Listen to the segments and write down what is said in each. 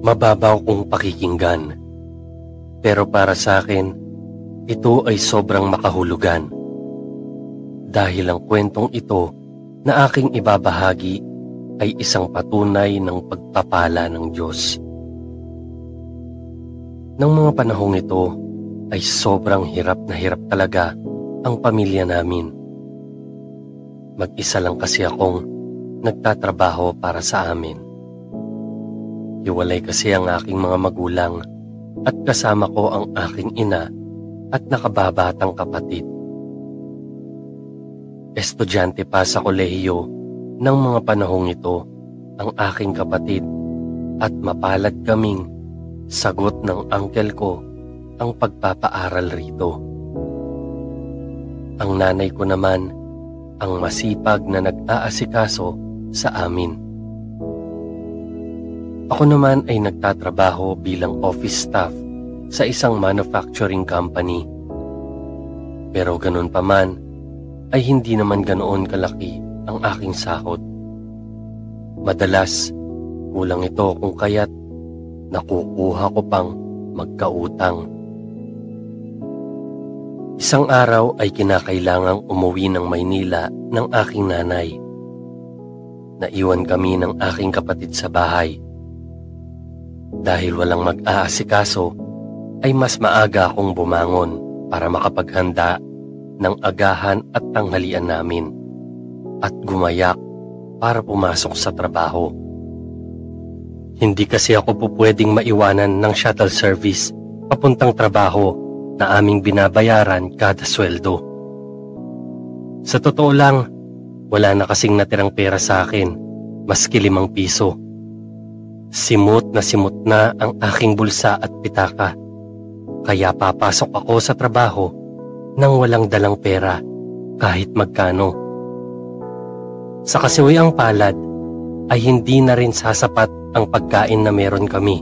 Mababaw kong pakikinggan. Pero para sa akin, ito ay sobrang makahulugan. Dahil ang kwentong ito na aking ibabahagi ay isang patunay ng pagpapala ng Diyos. Nang mga panahong ito ay sobrang hirap na hirap talaga ang pamilya namin. Mag-isa lang kasi akong nagtatrabaho para sa amin. Hiwalay kasi ang aking mga magulang at kasama ko ang aking ina at nakababatang kapatid. Estudyante pa sa kolehiyo ng mga panahong ito ang aking kapatid at mapalad kaming sagot ng uncle ko ang pagpapaaral rito. Ang nanay ko naman ang masipag na nag-aasikaso sa amin. Ako naman ay nagtatrabaho bilang office staff sa isang manufacturing company. Pero ganun pa man, ay hindi naman ganoon kalaki ang aking sahod. Madalas, kulang ito kung kaya't nakukuha ko pang magkautang. Isang araw ay kinakailangang umuwi ng Maynila ng aking nanay. Naiwan kami ng aking kapatid sa bahay dahil walang mag-aasikaso, ay mas maaga akong bumangon para makapaghanda ng agahan at tanghalian namin at gumayak para pumasok sa trabaho. Hindi kasi ako po pwedeng maiwanan ng shuttle service papuntang trabaho na aming binabayaran kada sweldo. Sa totoo lang, wala na kasing natirang pera sa akin, maski limang piso. Simot na simot na ang aking bulsa at pitaka. Kaya papasok ako sa trabaho nang walang dalang pera kahit magkano. Sa kasiwayang palad ay hindi na rin sasapat ang pagkain na meron kami.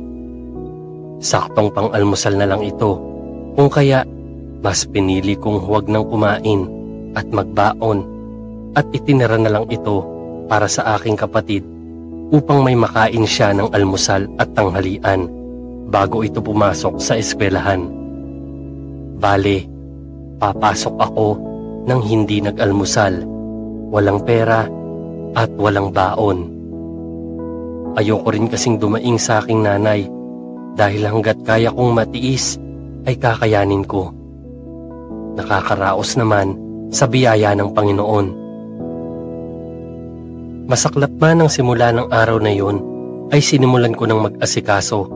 Saktong pang-almusal na lang ito kung kaya mas pinili kong huwag nang kumain at magbaon at itinira na lang ito para sa aking kapatid upang may makain siya ng almusal at tanghalian bago ito pumasok sa eskwelahan. Bale, papasok ako nang hindi nag-almusal, walang pera at walang baon. Ayoko rin kasing dumaing sa aking nanay dahil hanggat kaya kong matiis ay kakayanin ko. Nakakaraos naman sa biyaya ng Panginoon Masaklap man ang simula ng araw na yun ay sinimulan ko ng mag-asikaso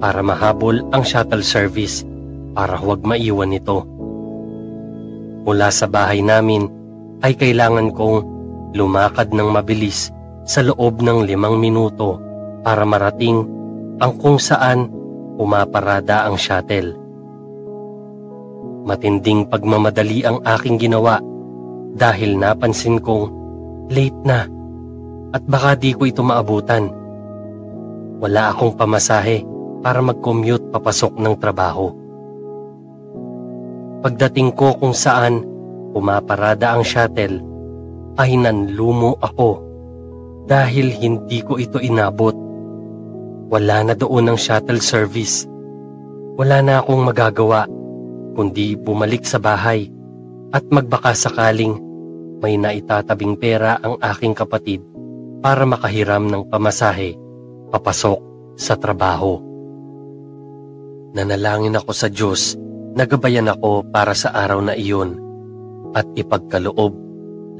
para mahabol ang shuttle service para huwag maiwan ito. Mula sa bahay namin ay kailangan kong lumakad ng mabilis sa loob ng limang minuto para marating ang kung saan pumaparada ang shuttle. Matinding pagmamadali ang aking ginawa dahil napansin kong late na at baka di ko ito maabutan. Wala akong pamasahe para mag-commute papasok ng trabaho. Pagdating ko kung saan pumaparada ang shuttle, ay nanlumo ako dahil hindi ko ito inabot. Wala na doon ang shuttle service. Wala na akong magagawa kundi bumalik sa bahay at magbaka sakaling may naitatabing pera ang aking kapatid para makahiram ng pamasahe papasok sa trabaho. Nanalangin ako sa Diyos na gabayan ako para sa araw na iyon at ipagkaloob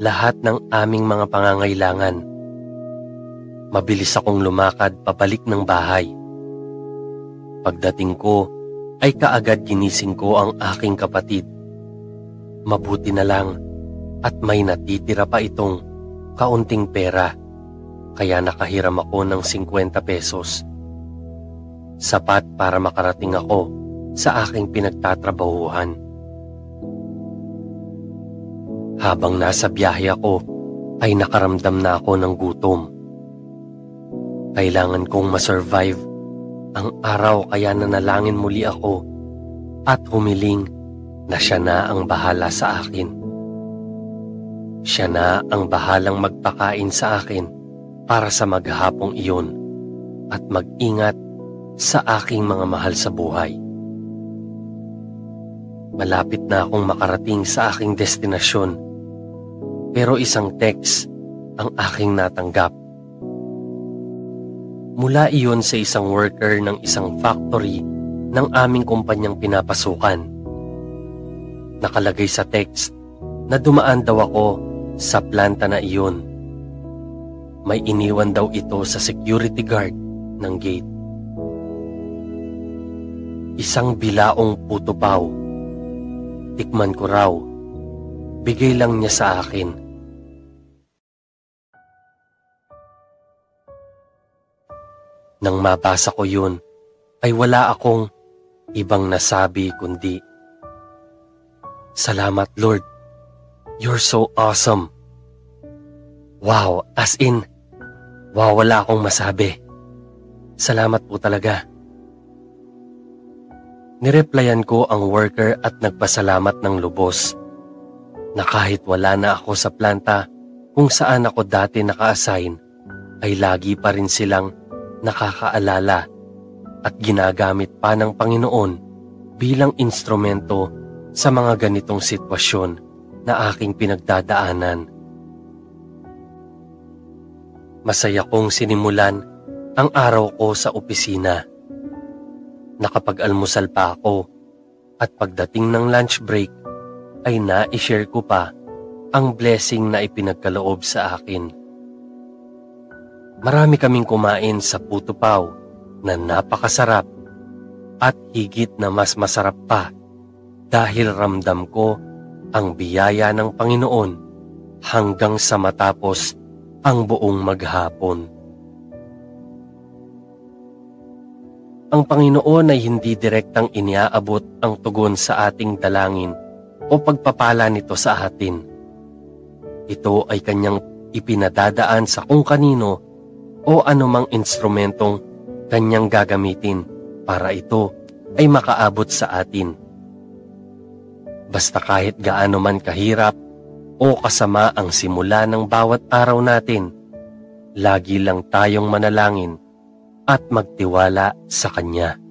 lahat ng aming mga pangangailangan. Mabilis akong lumakad pabalik ng bahay. Pagdating ko ay kaagad ginising ko ang aking kapatid. Mabuti na lang at may natitira pa itong kaunting pera kaya nakahiram ako ng 50 pesos. Sapat para makarating ako sa aking pinagtatrabahuhan. Habang nasa biyahe ako, ay nakaramdam na ako ng gutom. Kailangan kong masurvive ang araw kaya nanalangin muli ako at humiling na siya na ang bahala sa akin. Siya na ang bahalang magpakain sa akin para sa maghapong iyon at mag-ingat sa aking mga mahal sa buhay. Malapit na akong makarating sa aking destinasyon pero isang text ang aking natanggap. Mula iyon sa isang worker ng isang factory ng aming kumpanyang pinapasukan. Nakalagay sa text na dumaan daw ako sa planta na iyon. May iniwan daw ito sa security guard ng gate. Isang bilaong puto paw. Tikman ko raw. Bigay lang niya sa akin. Nang mabasa ko yun, ay wala akong ibang nasabi kundi, Salamat Lord, you're so awesome. Wow, as in, wow wala akong masabi. Salamat po talaga. Nireplyan ko ang worker at nagpasalamat ng lubos na kahit wala na ako sa planta kung saan ako dati naka-assign ay lagi pa rin silang nakakaalala at ginagamit pa ng Panginoon bilang instrumento sa mga ganitong sitwasyon na aking pinagdadaanan. Masaya kong sinimulan ang araw ko sa opisina. Nakapag-almusal pa ako at pagdating ng lunch break ay na-share ko pa ang blessing na ipinagkaloob sa akin. Marami kaming kumain sa puto paw na napakasarap at higit na mas masarap pa dahil ramdam ko ang biyaya ng Panginoon hanggang sa matapos ang buong maghapon. Ang Panginoon ay hindi direktang iniaabot ang tugon sa ating dalangin o pagpapala nito sa atin. Ito ay kanyang ipinadadaan sa kung kanino o anumang instrumentong kanyang gagamitin para ito ay makaabot sa atin. Basta kahit gaano man kahirap o kasama ang simula ng bawat araw natin, lagi lang tayong manalangin at magtiwala sa Kanya.